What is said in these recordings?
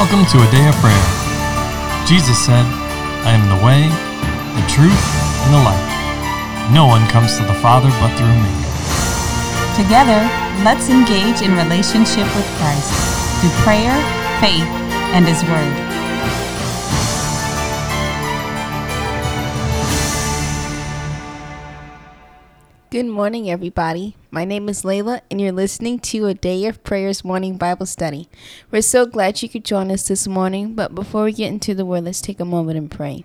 Welcome to a day of prayer. Jesus said, I am the way, the truth, and the life. No one comes to the Father but through me. Together, let's engage in relationship with Christ through prayer, faith, and His Word. Good morning, everybody. My name is Layla, and you're listening to a Day of Prayers morning Bible study. We're so glad you could join us this morning, but before we get into the Word, let's take a moment and pray.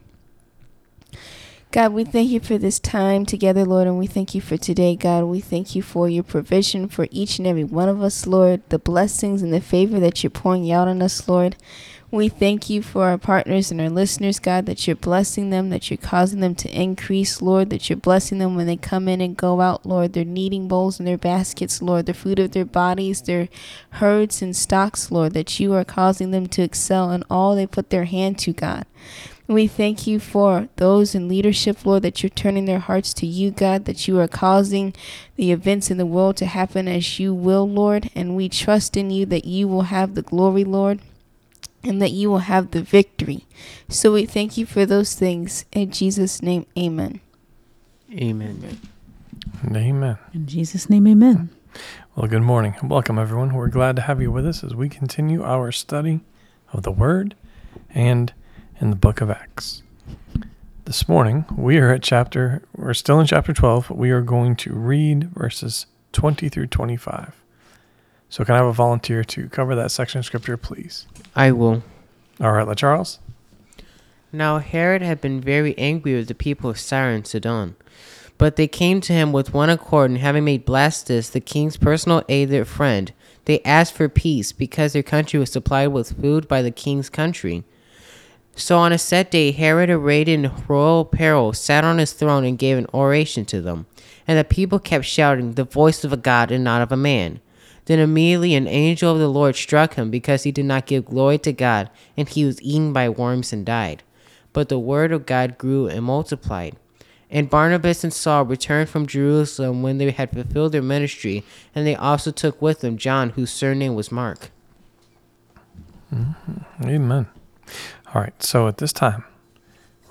God, we thank you for this time together, Lord, and we thank you for today, God. We thank you for your provision for each and every one of us, Lord, the blessings and the favor that you're pouring out on us, Lord. We thank you for our partners and our listeners, God, that you're blessing them, that you're causing them to increase, Lord, that you're blessing them when they come in and go out, Lord, their kneading bowls and their baskets, Lord, the fruit of their bodies, their herds and stocks, Lord, that you are causing them to excel in all they put their hand to, God. We thank you for those in leadership, Lord, that you're turning their hearts to you, God, that you are causing the events in the world to happen as you will, Lord, and we trust in you that you will have the glory, Lord and that you will have the victory. So we thank you for those things. In Jesus' name, amen. Amen. Amen. In Jesus' name, amen. Well, good morning and welcome, everyone. We're glad to have you with us as we continue our study of the Word and in the book of Acts. This morning, we are at chapter, we're still in chapter 12. But we are going to read verses 20 through 25. So, can I have a volunteer to cover that section of scripture, please? I will. All right, let Charles. Now Herod had been very angry with the people of Syria and Sidon. But they came to him with one accord, and having made Blastus the king's personal aide their friend, they asked for peace, because their country was supplied with food by the king's country. So on a set day, Herod, arrayed in royal apparel, sat on his throne and gave an oration to them. And the people kept shouting, The voice of a God and not of a man. Then immediately an angel of the Lord struck him because he did not give glory to God, and he was eaten by worms and died. But the word of God grew and multiplied. And Barnabas and Saul returned from Jerusalem when they had fulfilled their ministry, and they also took with them John, whose surname was Mark. Mm-hmm. Amen. All right, so at this time,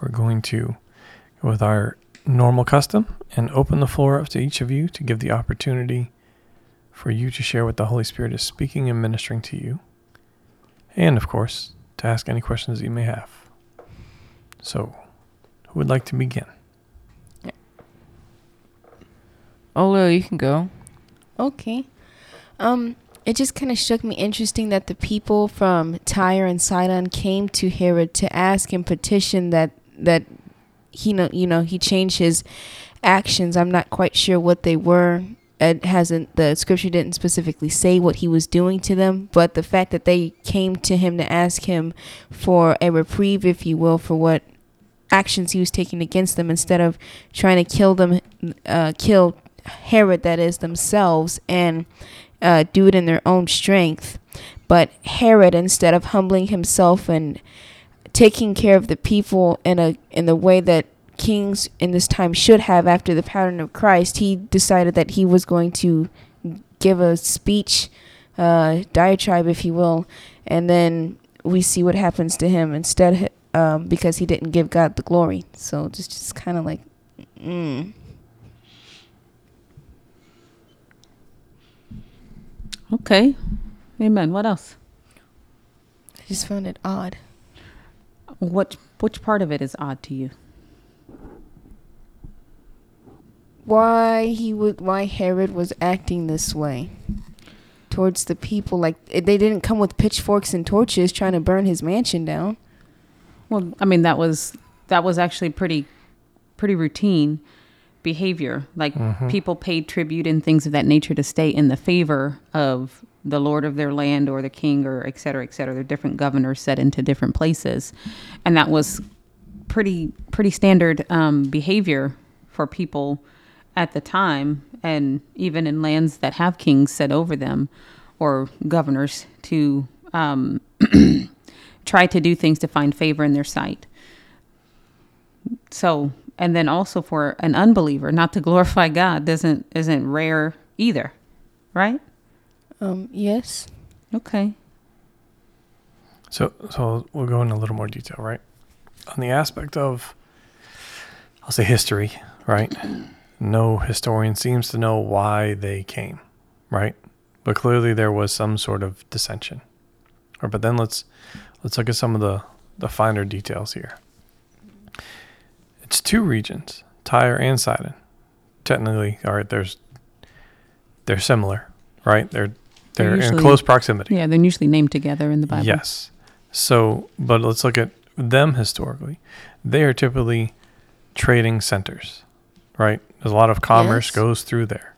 we're going to with our normal custom and open the floor up to each of you to give the opportunity for you to share what the Holy Spirit is speaking and ministering to you. And, of course, to ask any questions you may have. So, who would like to begin? Oh, you can go. Okay. Um, it just kind of struck me interesting that the people from Tyre and Sidon came to Herod to ask and petition that that he know you know he changed his actions. I'm not quite sure what they were it hasn't the scripture didn't specifically say what he was doing to them but the fact that they came to him to ask him for a reprieve if you will for what actions he was taking against them instead of trying to kill them uh, kill herod that is themselves and uh, do it in their own strength. But herod instead of humbling himself and taking care of the people in a in the way that kings in this time should have after the pattern of Christ, he decided that he was going to give a speech, uh, diatribe, if you will, and then we see what happens to him instead um, because he didn't give God the glory. So just, just kind of like, mm. Okay. Amen. What else? I just found it odd. What which part of it is odd to you? Why he would why Herod was acting this way towards the people. Like they didn't come with pitchforks and torches trying to burn his mansion down. Well i mean that was that was actually pretty pretty routine behavior. Like mm-hmm. people paid tribute and things of that nature to stay in the favor of the lord of their land or the king or et cetera et cetera. There are different governors set into different places. And that was pretty pretty standard um, behavior for people at the time, and even in lands that have kings set over them or governors to um, try to do things to find favor in their sight. So, and then also for an unbeliever, not to glorify God doesn't isn't rare either, right? Um, yes. Okay. So, so we'll go into a little more detail, right? On the aspect of, I'll say history, right? No historian seems to know why they came, right? But clearly there was some sort of dissension. Or, but then let's let's look at some of the the finer details here. It's two regions, Tyre and Sidon. Technically, all right, there's they're similar, right? They're They're they're, in close proximity. Yeah, they're usually named together in the Bible. Yes. So, but let's look at them historically. They are typically trading centers, right? There's a lot of commerce Yes. goes through there.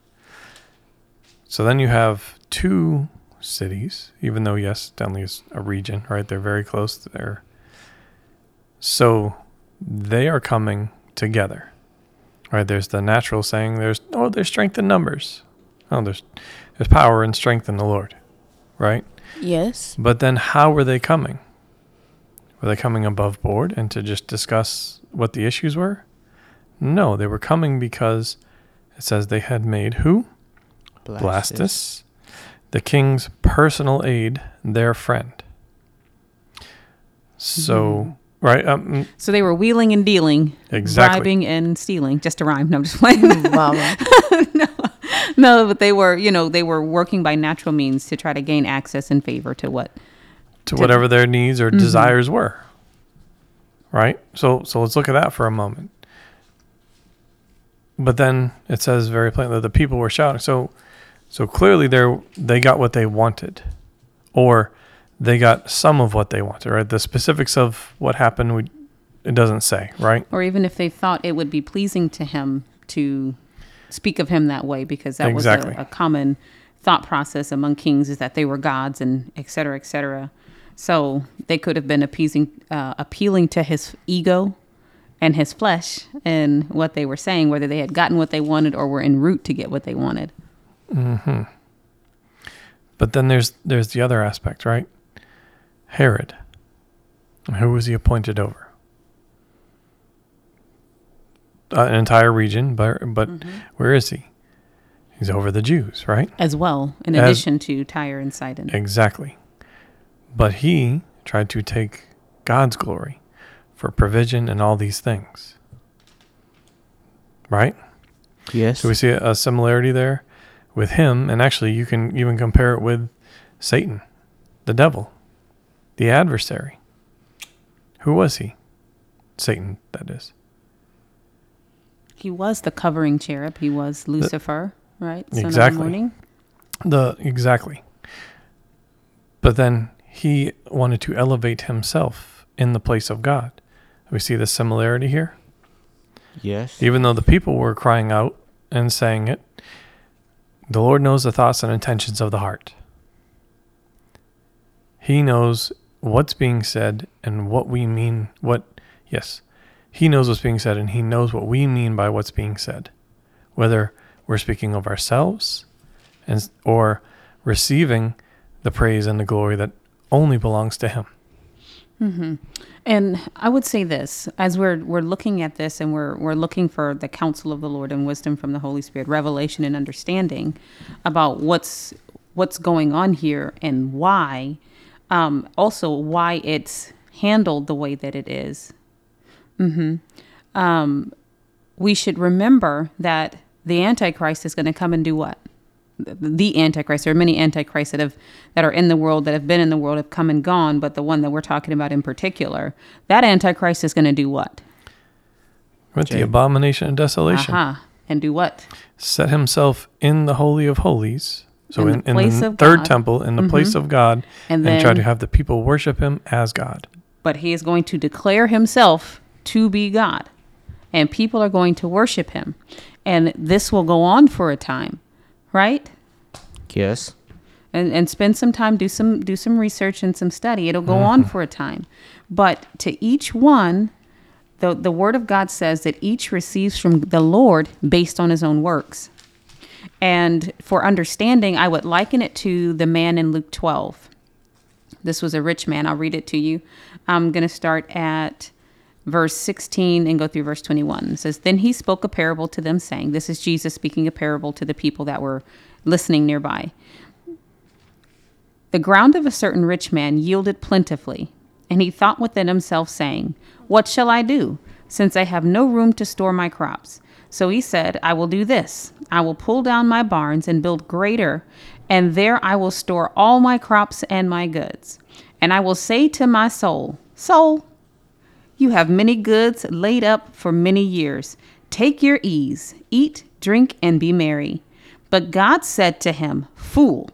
So then you have two cities, even though yes, Denley is a region, right? They're very close there. So they are coming together. Right? There's the natural saying there's oh there's strength in numbers. Oh there's there's power and strength in the Lord. Right? Yes. But then how were they coming? Were they coming above board and to just discuss what the issues were? No, they were coming because it says they had made who? Blastus, the king's personal aide, their friend. So, right? Um, So they were wheeling and dealing, exactly. bribing and stealing. Just to rhyme. No, I'm just playing. Mama. no, but they were, you know, they were working by natural means to try to gain access and favor to what to to- whatever their needs or Mhm. desires were. Right? So so let's look at that for a moment. But then it says very plainly that the people were shouting. So so clearly they they got what they wanted. Or they got some of what they wanted, right? The specifics of what happened we it doesn't say, right? or even if they thought it would be pleasing to him to speak of him that way, because that Exactly. was a, a common thought process among kings is that they were gods and et cetera, et cetera. So they could have been appeasing, uh, appealing to his ego and his flesh and what they were saying, whether they had gotten what they wanted or were en route to get what they wanted. Mm-hmm. But then there's there's the other aspect, right? Herod. Who was he appointed over? Uh, an entire region, but but where is he? He's over the Jews, right? As well, in As- addition to Tyre and Sidon. Exactly. But he tried to take God's glory for provision and all these things. Right? Yes. So we see a, a similarity there with him, and actually, you can even compare it with Satan, the devil, the adversary. Who was he? Satan, that is. He was the covering cherub. He was Lucifer, right? Son Exactly. Of the morning. The exactly. But then he wanted to elevate himself in the place of God. We see the similarity here. yes. Even though the people were crying out and saying it, the Lord knows the thoughts and intentions of the heart. He knows what's being said and what we mean. What, yes, He knows what's being said and He knows what we mean by what's being said. Whether we're speaking of ourselves and, or receiving the praise and the glory that only belongs to Him. And I would say this, as we're we're looking at this and we're we're looking for the counsel of the Lord and wisdom from the Holy Spirit, revelation and understanding about what's what's going on here and why. Um, also why it's handled the way that it is. hmm Um, we should remember that the Antichrist is going to come and do what? The antichrist there are many antichrists that have that are in the world that have been in the world have come and gone but the one that we're talking about in particular that antichrist is going to do what With the abomination and desolation. Aha. and do what set himself in the holy of holies so In in, the in place the third God. temple in the Mhm. place of god and and, try to have the people worship him as god but he is going to declare himself to be god and people are going to worship him and this will go on for a time right? Yes. and, and spend some time do some do some research and some study. It'll go on mm-hmm. for a time. But to each one the, the word of god says that each receives from the lord based on his own works. And for understanding i would liken it to the man in luke 12 this was a rich man. I'll read it to you. I'm going to start at verse 16 and go through verse 21 it says then he spoke a parable to them saying this is jesus speaking a parable to the people that were listening nearby The ground of a certain rich man yielded plentifully, and he thought within himself, saying, What shall I do, since I have no room to store my crops? So he said, I will do this I will pull down my barns and build greater, and there I will store all my crops and my goods. And I will say to my soul, Soul, you have many goods laid up for many years. Take your ease, eat, drink, and be merry. But God said to him, Fool,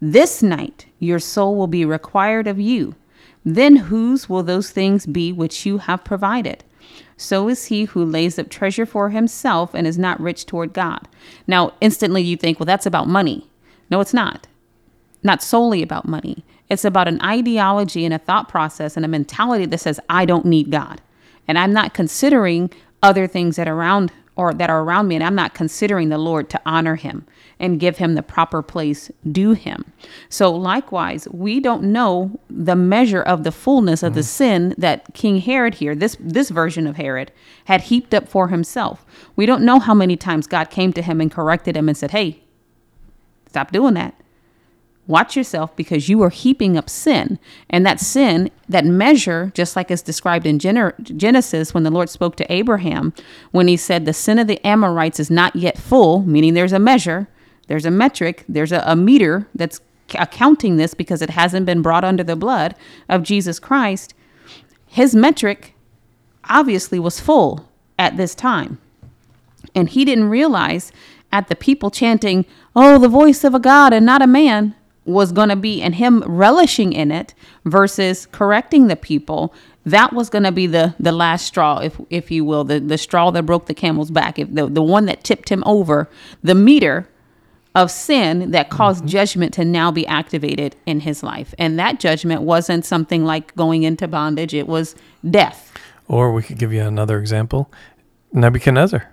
this night your soul will be required of you. Then whose will those things be which you have provided? So is he who lays up treasure for himself and is not rich toward God. Now, instantly you think, well, that's about money. No, it's not. Not solely about money. It's about an ideology and a thought process and a mentality that says, I don't need God. And I'm not considering other things that are around or that are around me, and I'm not considering the Lord to honor him and give him the proper place due him. So likewise, we don't know the measure of the fullness of the mm. sin that King Herod here, this this version of Herod, had heaped up for himself. We don't know how many times God came to him and corrected him and said, Hey, stop doing that. Watch yourself because you are heaping up sin. And that sin, that measure, just like is described in Genesis when the Lord spoke to Abraham, when he said, The sin of the Amorites is not yet full, meaning there's a measure, there's a metric, there's a, a meter that's accounting this because it hasn't been brought under the blood of Jesus Christ. His metric obviously was full at this time. And he didn't realize at the people chanting, Oh, the voice of a God and not a man, was going to be, and him relishing in it versus correcting the people. That was going to be the the last straw, if if you will, the the straw that broke the camel's back, if the the one that tipped him over, the meter of sin that caused mm-hmm. judgment to now be activated in his life. And that judgment wasn't something like going into bondage, it was death. Or we could give you another example Nebuchadnezzar.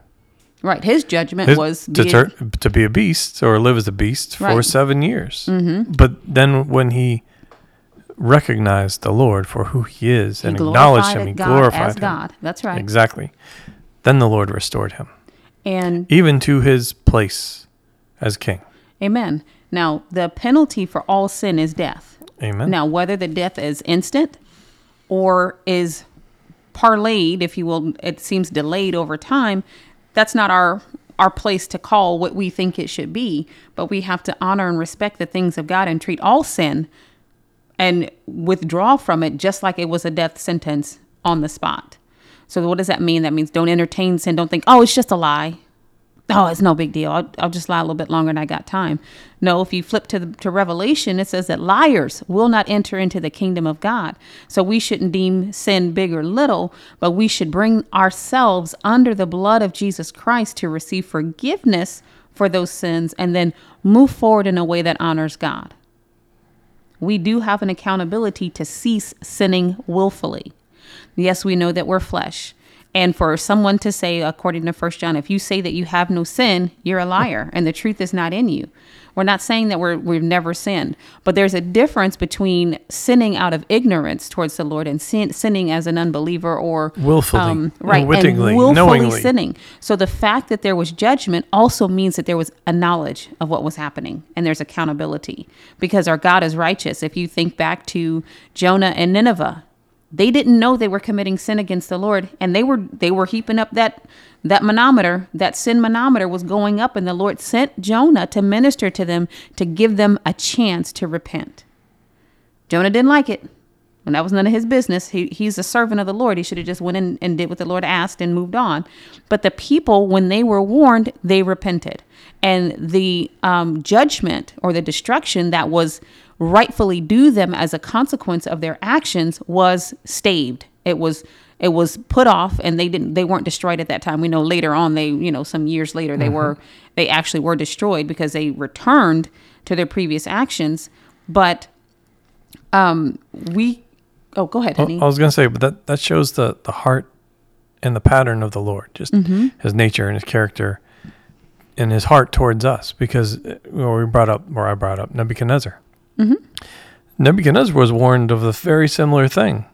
Right. His judgment His- was to, tur- to be a beast or live as a beast for seven years. Mm-hmm. But then when he recognized the Lord for who he is he and acknowledged him, he God glorified as him. God. That's right. Exactly. Then the Lord restored him, And even to his place as king. amen. Now, the penalty for all sin is death. Amen. Now, whether the death is instant or is parlayed, if you will, it seems delayed over time, that's not our our place to call what we think it should be, but we have to honor and respect the things of God and treat all sin and withdraw from it just like it was a death sentence on the spot. So what does that mean? That means don't entertain sin. Don't think, oh, it's just a lie. Oh, it's no big deal. I'll, I'll just lie a little bit longer and I got time. No, if you flip to the, to Revelation, it says that liars will not enter into the kingdom of God. So we shouldn't deem sin big or little, but we should bring ourselves under the blood of Jesus Christ to receive forgiveness for those sins and then move forward in a way that honors God we do have an accountability to cease sinning willfully. Yes, we know that we're flesh. And for someone to say, according to First John, if you say that you have no sin, you're a liar, and the truth is not in you. We're not saying that we're, we've never sinned, but there's a difference between sinning out of ignorance towards the Lord and sin, sinning as an unbeliever or Willfully, um, right, and willfully knowingly. sinning. So the fact that there was judgment also means that there was a knowledge of what was happening, and there's accountability because our God is righteous. If you think back to Jonah and Nineveh, they didn't know they were committing sin against the Lord, and they were they were heaping up that that manometer, that sin manometer was going up, and the Lord sent Jonah to minister to them to give them a chance to repent. Jonah didn't like it. And that was none of his business. He, he's a servant of the Lord. He should have just went in and did what the Lord asked and moved on. But the people, when they were warned, they repented. And the um, judgment or the destruction that was rightfully due them as a consequence of their actions was staved. It was it was put off and they didn't they weren't destroyed at that time. We know later on they, you know, some years later they were they actually were destroyed because they returned to their previous actions. But um we oh go ahead, Well, honey. I was going to say, but that, that shows the, the heart and the pattern of the Lord, just Mm-hmm. his nature and his character and his heart towards us. Because uh, well, we brought up, or I brought up Nebuchadnezzar. Mm-hmm. Nebuchadnezzar was warned of a very similar thing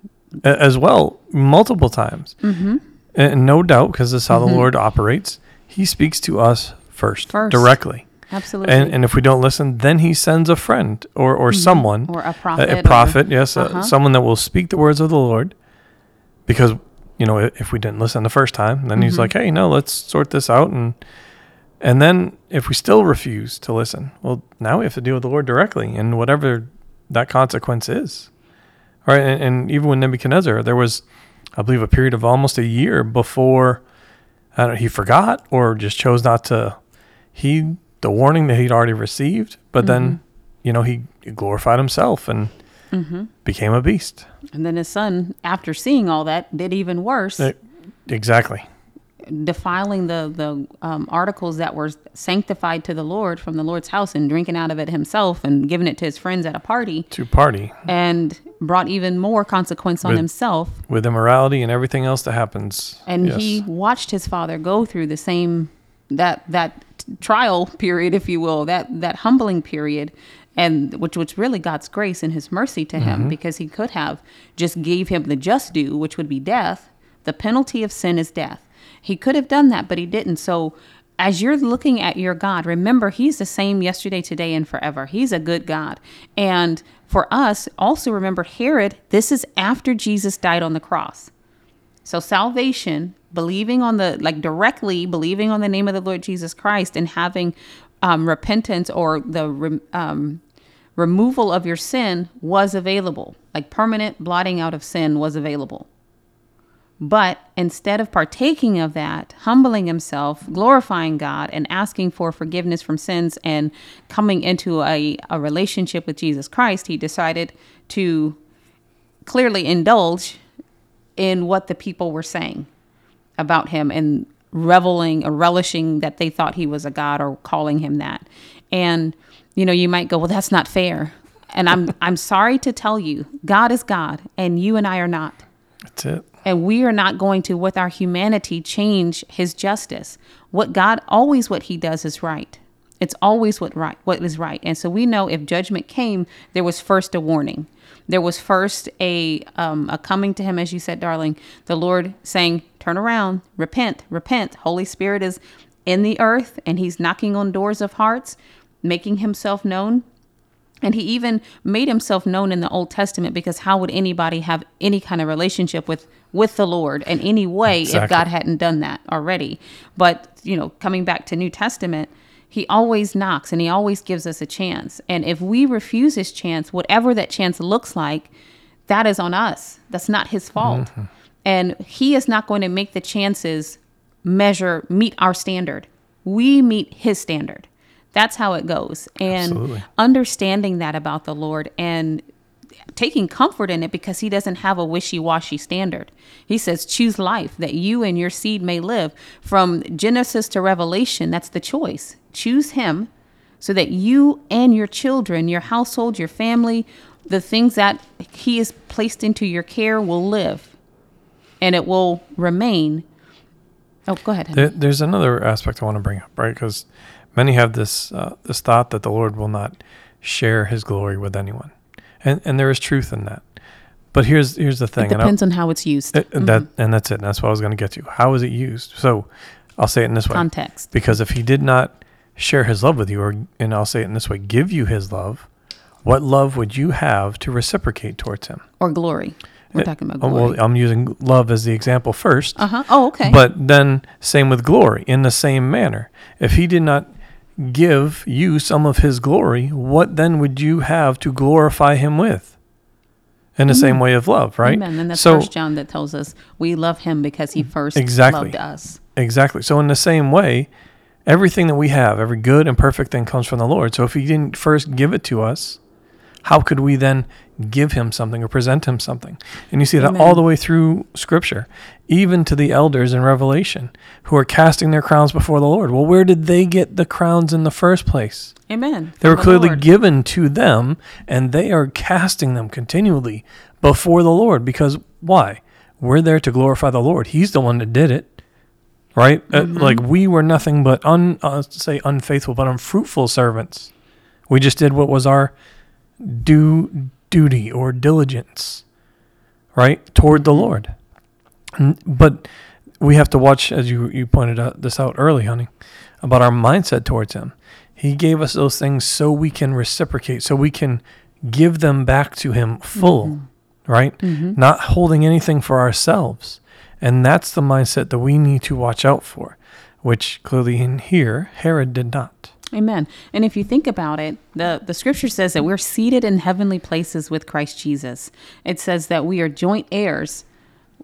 a- as well, multiple times. Mm-hmm. And no doubt, because this is how the Lord operates, he speaks to us first, First. directly. Absolutely. And and if we don't listen, then he sends a friend or or someone, or a a, prophet. a or- prophet, yes, uh, Uh-huh. someone that will speak the words of the Lord. Because you know, if we didn't listen the first time, then he's Mhm. like, "Hey, no, let's sort this out." And and then if we still refuse to listen, well, now we have to deal with the Lord directly, and whatever that consequence is, right? And, and even with Nebuchadnezzar, there was, I believe, a period of almost a year before I don't know, he forgot or just chose not to heed the warning that he'd already received. But then, you know, he glorified himself and Mhm. became a beast. And then his son, after seeing all that, did even worse, Uh, Exactly. Defiling the the um, articles that were sanctified to the Lord from the Lord's house and drinking out of it himself and giving it to his friends at a party, To party and brought even more consequence on With- himself. with immorality and everything else that happens. And Yes. he watched his father go through the same that that trial period, if you will, that that humbling period. And which was really God's grace and His mercy to Mm-hmm. him, because He could have just gave him the just due, which would be death. The penalty of sin is death. He could have done that, but he didn't. So, as you're looking at your God, remember He's the same yesterday, today, and forever. He's a good God. And for us, also remember Herod. This is after Jesus died on the cross. So salvation, believing on the like directly believing on the name of the Lord Jesus Christ and having um, repentance or the um, removal of your sin was available. Like permanent blotting out of sin was available. But instead of partaking of that, humbling himself, glorifying God, and asking for forgiveness from sins and coming into a, a relationship with Jesus Christ, he decided to clearly indulge in what the people were saying about him and reveling or relishing that they thought he was a god or calling him that. And you know, you might go, "Well, that's not fair." And I'm I'm sorry to tell you, God is God and you and I are not. That's it. And we are not going to with our humanity change his justice. What God always what he does is right. It's always what right what is right. And so we know if judgment came, there was first a warning. There was first a um, a coming to him, as you said, darling. The Lord saying, "Turn around, repent, repent." Holy Spirit is in the earth, and He's knocking on doors of hearts, making Himself known. And He even made Himself known in the Old Testament because how would anybody have any kind of relationship with with the Lord in any way if God hadn't done that already? But you know, coming back to New Testament. He always knocks and he always gives us a chance. And if we refuse his chance, whatever that chance looks like, that is on us. That's not his fault. Mm-hmm. And he is not going to make the chances measure meet our standard. We meet his standard. That's how it goes. And Absolutely. understanding that about the Lord and taking comfort in it because he doesn't have a wishy-washy standard. He says choose life that you and your seed may live. From Genesis to Revelation, that's the choice. Choose him so that you and your children, your household, your family, the things that he has placed into your care will live and it will remain. Oh, go ahead. There, there's another aspect I want to bring up, right? Because many have this uh, this thought that the Lord will not share His glory with anyone, and and there is truth in that. But here's here's the thing, it and depends on how it's used. it- that and that's it. And that's what I was going to get to. How is it used? So I'll say it in this way: Context. because if He did not share His love with you, or and I'll say it in this way: give you His love, what love would you have to reciprocate towards Him? Or glory. We're Uh, talking about Oh, glory. well, I'm using love as the example first. uh huh. Oh, okay. But then, same with glory, in the same manner. If he did not give you some of his glory, what then would you have to glorify him with? In the same mm-hmm. way of love, right? Amen. And that's so, First John that tells us we love him because he first Exactly. loved us. exactly. So, in the same way, everything that we have, every good and perfect thing comes from the Lord. So, if he didn't first give it to us, how could we then give him something or present him something? And you see that all the way through Scripture, even to the elders in Revelation who are casting their crowns before the Lord. Well, where did they get the crowns in the first place? Amen. They were the clearly Lord. given to them, and they are casting them continually before the Lord. Because why? We're there to glorify the Lord. He's the one that did it, right? Uh, like we were nothing but un uh, say unfaithful, but unfruitful servants. We just did what was our due duty or diligence, right, toward the Lord. But we have to watch, as you you pointed out this out early, honey, about our mindset towards Him. He He gave us those things so we can reciprocate, so we can give them back to Him full, mm-hmm. right? Mm-hmm. Not holding anything for ourselves. And that's the mindset that we need to watch out for, which clearly in here, Herod did not. Amen. And if you think about it, the, the scripture says that we're seated in heavenly places with Christ Jesus. It says that we are joint heirs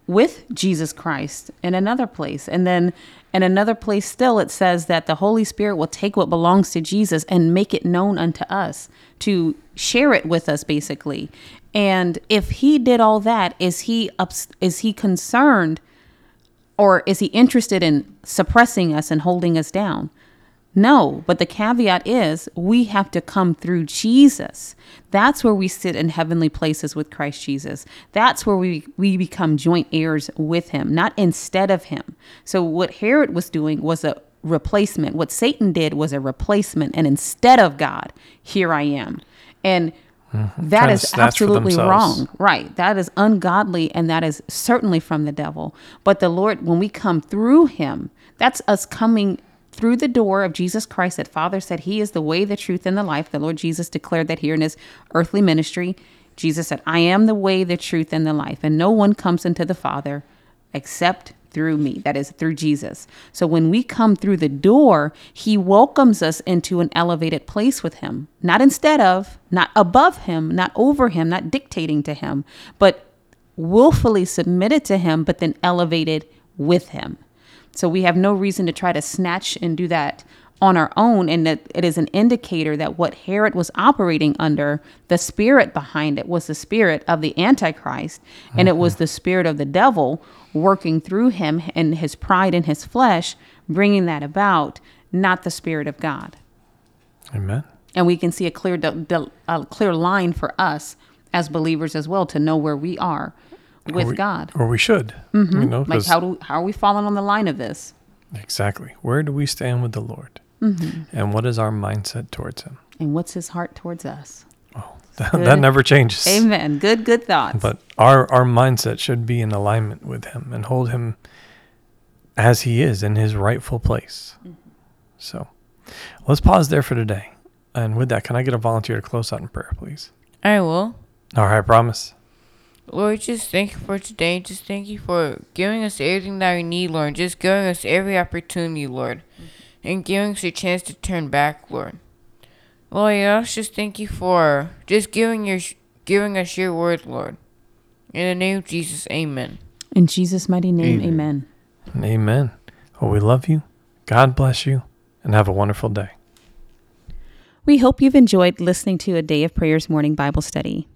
with Jesus Christ in another place. And then in another place still, it says that the Holy Spirit will take what belongs to Jesus and make it known unto us to share it with us, basically. And if he did all that, is he ups, is he concerned or is he interested in suppressing us and holding us down? No, but the caveat is we have to come through Jesus. That's where we sit in heavenly places with Christ Jesus. That's where we, we become joint heirs with him, not instead of him. So, what Herod was doing was a replacement. What Satan did was a replacement. And instead of God, here I am. And mm-hmm. that Trying is to snatch for absolutely wrong. Right. That is ungodly and that is certainly from the devil. But the Lord, when we come through him, that's us coming through the door of Jesus Christ that Father said he is the way, the truth, and the life. The Lord Jesus declared that here in his earthly ministry. Jesus said, I am the way, the truth, and the life. And no one comes into the Father except through me. That is through Jesus. So when we come through the door, he welcomes us into an elevated place with him, not instead of, not above him, not over him, not dictating to him, but willfully submitted to him, but then elevated with him. So we have no reason to try to snatch and do that on our own. And that it is an indicator that what Herod was operating under, the spirit behind it was the spirit of the Antichrist, and it was the spirit of the devil working through him and his pride in his flesh, bringing that about, not the spirit of God. Amen. And we can see a clear, a clear line for us as believers as well to know where we are with Or we- God. Or we should. You know, like how do how are we falling on the line of this? exactly. Where do we stand with the Lord? Mm-hmm. And what is our mindset towards Him? And what's his heart towards us? Oh, that, that never changes. Amen. Good, good thoughts. But our our mindset should be in alignment with Him and hold Him as He is in His rightful place. So, let's pause there for today. And with that, can I get a volunteer to close out in prayer, please? I will. All right, I promise. Lord, just thank you for today. Just thank you for giving us everything that we need, Lord. Just giving us every opportunity, Lord. And giving us a chance to turn back, Lord. Lord, I also just thank you for just giving your giving us your word, Lord. In the name of Jesus, amen. In Jesus' mighty name, amen. And amen. Well, we love you. God bless you. And have a wonderful day. We hope you've enjoyed listening to a Day of Prayers morning Bible study.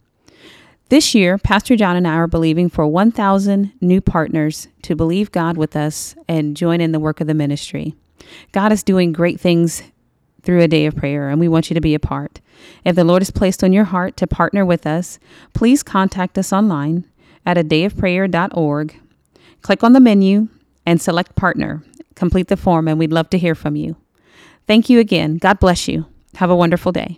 This year, Pastor John and I are believing for 1,000 new partners to believe God with us and join in the work of the ministry. God is doing great things through a day of prayer, and we want you to be a part. If the Lord has placed on your heart to partner with us, please contact us online at a dayofprayer.org. Click on the menu and select partner. Complete the form, and we'd love to hear from you. Thank you again. God bless you. Have a wonderful day.